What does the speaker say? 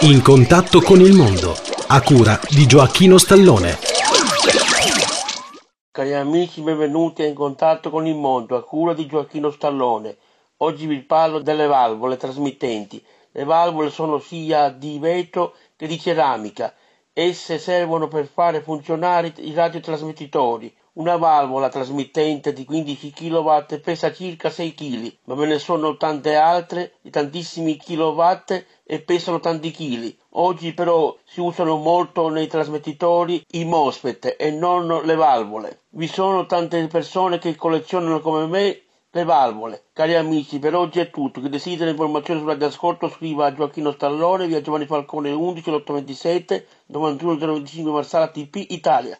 In contatto con il mondo, a cura di Gioacchino Stallone. Cari amici, benvenuti a In contatto con il mondo, a cura di Gioacchino Stallone. Oggi vi parlo delle valvole trasmittenti. Le valvole sono sia di vetro che di ceramica. Esse servono per fare funzionare i radiotrasmettitori. Una valvola trasmittente di 15 kW pesa circa 6 kg, ma ve ne sono tante altre di tantissimi kW e pesano tanti chili. Oggi però si usano molto nei trasmettitori i MOSFET e non le valvole. Vi sono tante persone che collezionano come me le valvole. Cari amici, per oggi è tutto. Chi desidera informazioni sul radioascolto scriva a Gioacchino Stallone, via Giovanni Falcone 11 827 91 025 Marsala TP Italia.